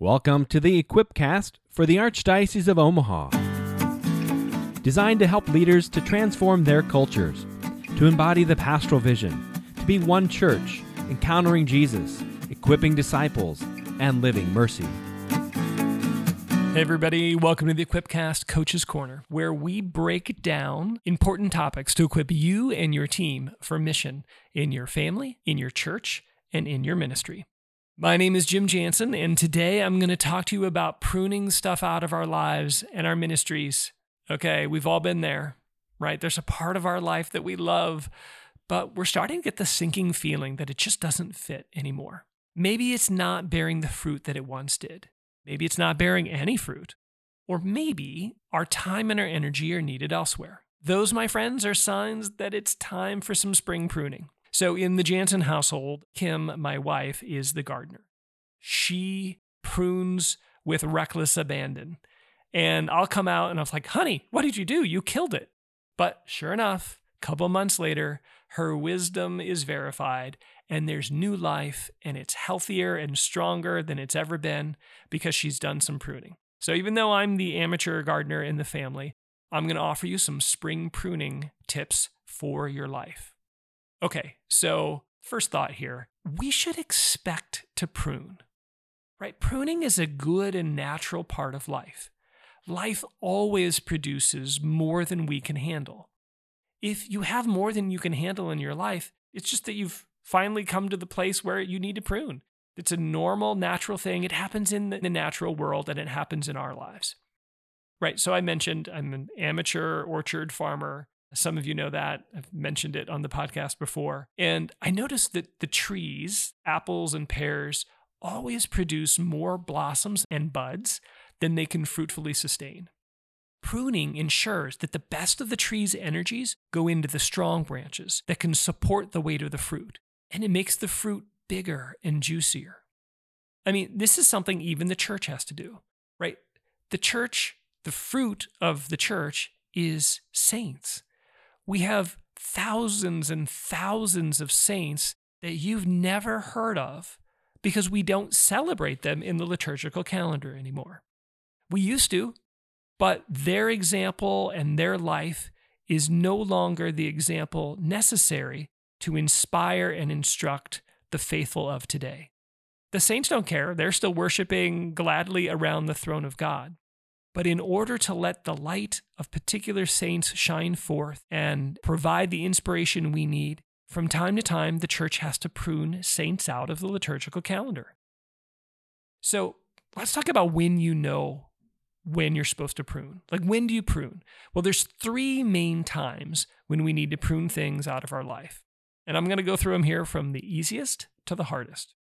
Welcome to the Equipcast for the Archdiocese of Omaha. Designed to help leaders to transform their cultures, to embody the pastoral vision, to be one church, encountering Jesus, equipping disciples, and living mercy. Hey, everybody, welcome to the Equipcast Coach's Corner, where we break down important topics to equip you and your team for mission in your family, in your church, and in your ministry. My name is Jim Jansen, and today I'm going to talk to you about pruning stuff out of our lives and our ministries. Okay, we've all been there, right? There's a part of our life that we love, but we're starting to get the sinking feeling that it just doesn't fit anymore. Maybe it's not bearing the fruit that it once did. Maybe it's not bearing any fruit. Or maybe our time and our energy are needed elsewhere. Those, my friends, are signs that it's time for some spring pruning. So in the Jansen household, Kim, my wife, is the gardener. She prunes with reckless abandon. And I'll come out and I was like, honey, what did you do? You killed it. But sure enough, a couple months later, her wisdom is verified and there's new life and it's healthier and stronger than it's ever been because she's done some pruning. So even though I'm the amateur gardener in the family, I'm going to offer you some spring pruning tips for your life. Okay, so first thought here we should expect to prune, right? Pruning is a good and natural part of life. Life always produces more than we can handle. If you have more than you can handle in your life, it's just that you've finally come to the place where you need to prune. It's a normal, natural thing. It happens in the natural world and it happens in our lives. Right. So I mentioned I'm an amateur orchard farmer. Some of you know that. I've mentioned it on the podcast before. And I noticed that the trees, apples and pears, always produce more blossoms and buds than they can fruitfully sustain. Pruning ensures that the best of the tree's energies go into the strong branches that can support the weight of the fruit, and it makes the fruit bigger and juicier. I mean, this is something even the church has to do, right? The church, the fruit of the church is saints we have thousands and thousands of saints that you've never heard of because we don't celebrate them in the liturgical calendar anymore. We used to, but their example and their life is no longer the example necessary to inspire and instruct the faithful of today. The saints don't care. They're still worshiping gladly around the throne of God. But in order to let the light of particular saints shine forth and provide the inspiration we need, from time to time, the church has to prune saints out of the liturgical calendar. So let's talk about when you know when you're supposed to prune. Like, when do you prune? Well, there's three main times when we need to prune things out of our life. And I'm going to go through them here from the easiest to the hardest.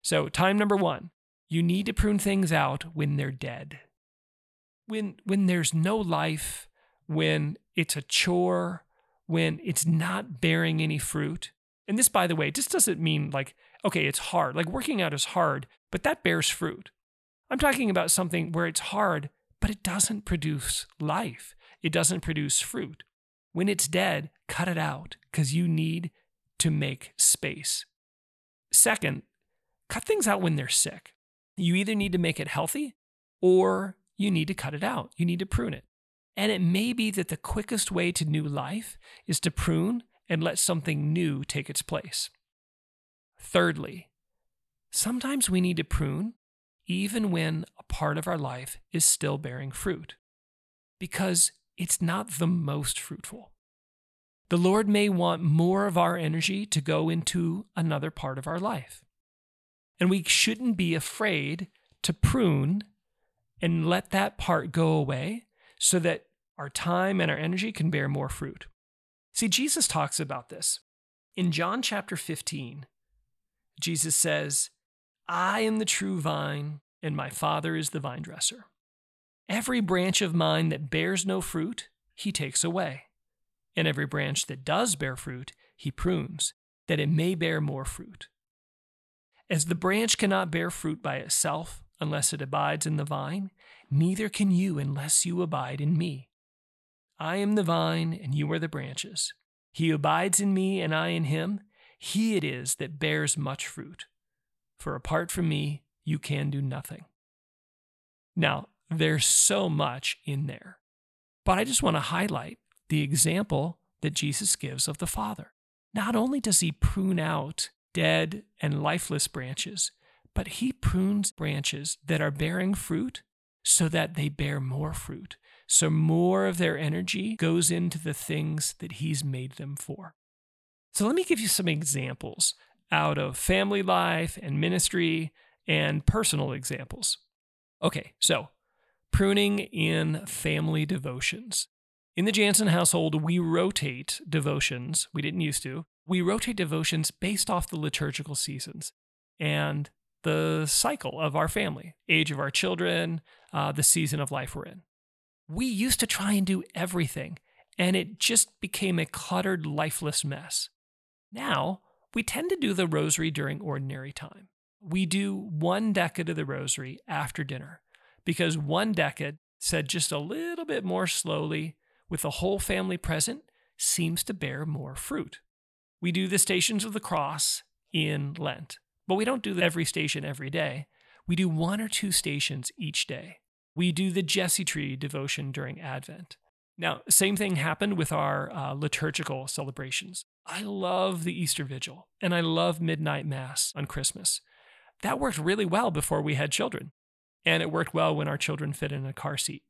So, time number one, you need to prune things out when they're dead when when there's no life, when it's a chore, when it's not bearing any fruit. And this, by the way, just doesn't mean like, okay, it's hard. Like working out is hard, but that bears fruit. I'm talking about something where it's hard, but it doesn't produce life. It doesn't produce fruit. When it's dead, cut it out because you need to make space. Second, cut things out when they're sick. You either need to make it healthy or you need to cut it out. You need to prune it. And it may be that the quickest way to new life is to prune and let something new take its place. Thirdly, sometimes we need to prune even when a part of our life is still bearing fruit, because it's not the most fruitful. The Lord may want more of our energy to go into another part of our life. And we shouldn't be afraid to prune and let that part go away so that our time and our energy can bear more fruit. See, Jesus talks about this. In John chapter 15, Jesus says, I am the true vine, and my Father is the vine dresser. Every branch of mine that bears no fruit, he takes away. And every branch that does bear fruit, he prunes, that it may bear more fruit. As the branch cannot bear fruit by itself, unless it abides in the vine, neither can you unless you abide in me. I am the vine, and you are the branches. He abides in me, and I in him. He it is that bears much fruit. For apart from me, you can do nothing. Now, there's so much in there, but I just want to highlight the example that Jesus gives of the Father. Not only does he prune out dead and lifeless branches, but he prunes branches that are bearing fruit so that they bear more fruit. So more of their energy goes into the things that he's made them for. So let me give you some examples out of family life and ministry and personal examples. Okay, so pruning in family devotions. In the Jansen household, we rotate devotions. We didn't used to. We rotate devotions based off the liturgical seasons and the cycle of our family, age of our children, uh, the season of life we're in. We used to try and do everything, and it just became a cluttered, lifeless mess. Now, we tend to do the rosary during ordinary time. We do one decade of the rosary after dinner because one decade, said just a little bit more slowly with the whole family present, seems to bear more fruit. We do the stations of the cross in Lent, but we don't do every station every day. We do one or two stations each day. We do the Jesse Tree devotion during Advent. Now, same thing happened with our uh, liturgical celebrations. I love the Easter Vigil and I love Midnight Mass on Christmas. That worked really well before we had children, and it worked well when our children fit in a car seat.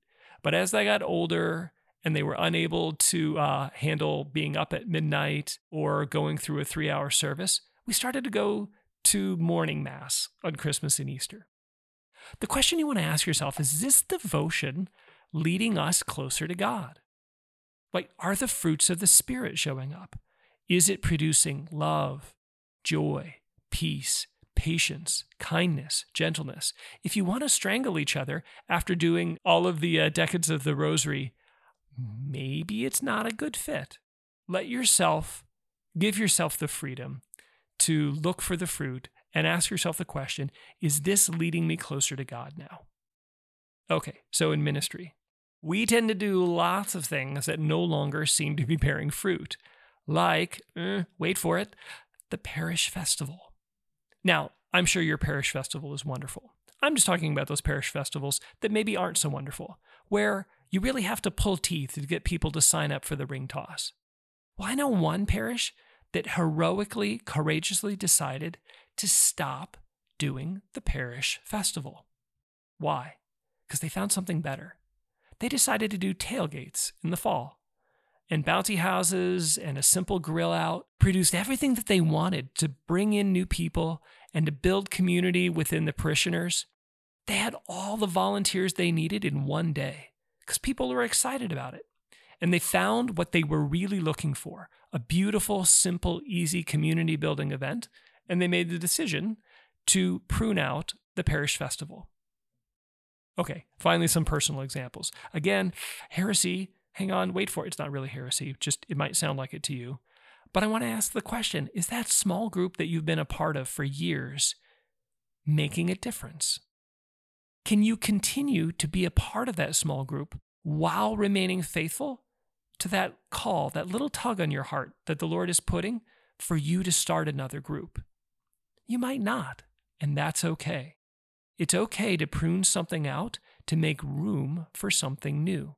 But as they got older and they were unable to uh, handle being up at midnight or going through a three hour service, we started to go to morning Mass on Christmas and Easter. The question you want to ask yourself is this devotion leading us closer to God? Like, are the fruits of the Spirit showing up? Is it producing love, joy, peace, patience, kindness, gentleness? If you want to strangle each other after doing all of the uh, decades of the rosary, maybe it's not a good fit. Let yourself give yourself the freedom to look for the fruit and ask yourself the question is this leading me closer to God now? Okay, so in ministry, we tend to do lots of things that no longer seem to be bearing fruit, like, eh, wait for it, the parish festival. Now, I'm sure your parish festival is wonderful. I'm just talking about those parish festivals that maybe aren't so wonderful, where you really have to pull teeth to get people to sign up for the ring toss. Well, I know one parish that heroically, courageously decided to stop doing the parish festival. Why? Because they found something better they decided to do tailgates in the fall. And bounty houses and a simple grill out produced everything that they wanted to bring in new people and to build community within the parishioners. They had all the volunteers they needed in one day because people were excited about it. And they found what they were really looking for a beautiful, simple, easy community building event. And they made the decision to prune out the parish festival. Okay, finally, some personal examples. Again, heresy, hang on, wait for it. It's not really heresy, just it might sound like it to you. But I want to ask the question is that small group that you've been a part of for years making a difference? Can you continue to be a part of that small group while remaining faithful to that call, that little tug on your heart that the Lord is putting for you to start another group? You might not, and that's okay. It's okay to prune something out to make room for something new.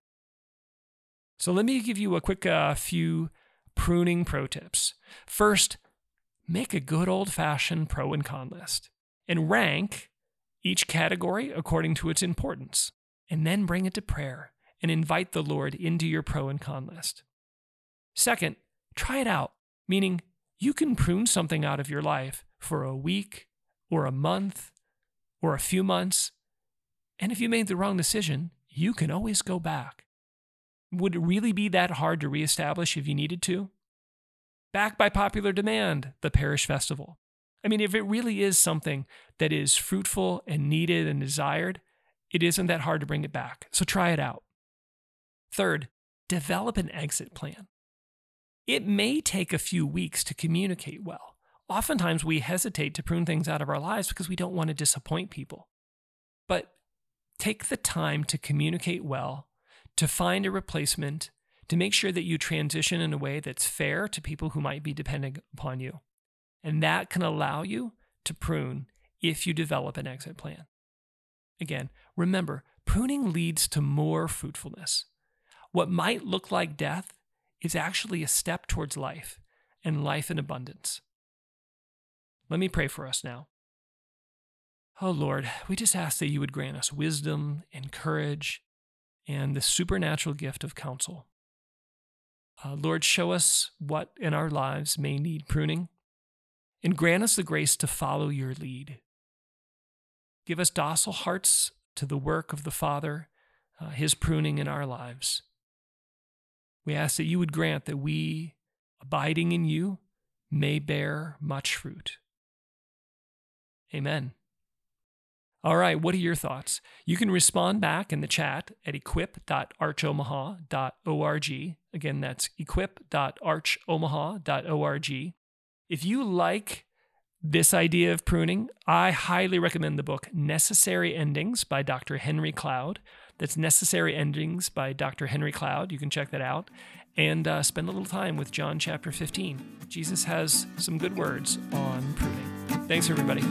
So, let me give you a quick uh, few pruning pro tips. First, make a good old fashioned pro and con list and rank each category according to its importance, and then bring it to prayer and invite the Lord into your pro and con list. Second, try it out, meaning you can prune something out of your life for a week or a month or a few months. And if you made the wrong decision, you can always go back. Would it really be that hard to reestablish if you needed to? Back by popular demand, the parish festival. I mean, if it really is something that is fruitful and needed and desired, it isn't that hard to bring it back. So try it out. Third, develop an exit plan. It may take a few weeks to communicate well oftentimes we hesitate to prune things out of our lives because we don't want to disappoint people. But take the time to communicate well, to find a replacement, to make sure that you transition in a way that's fair to people who might be depending upon you. And that can allow you to prune if you develop an exit plan. Again, remember, pruning leads to more fruitfulness. What might look like death is actually a step towards life and life in abundance. Let me pray for us now. Oh Lord, we just ask that you would grant us wisdom and courage and the supernatural gift of counsel. Uh, Lord, show us what in our lives may need pruning and grant us the grace to follow your lead. Give us docile hearts to the work of the Father, uh, his pruning in our lives. We ask that you would grant that we, abiding in you, may bear much fruit. Amen. All right, what are your thoughts? You can respond back in the chat at equip.archomaha.org. Again, that's equip.archomaha.org. If you like this idea of pruning, I highly recommend the book Necessary Endings by Dr. Henry Cloud. That's Necessary Endings by Dr. Henry Cloud. You can check that out and uh, spend a little time with John chapter 15. Jesus has some good words on pruning. Thanks, everybody.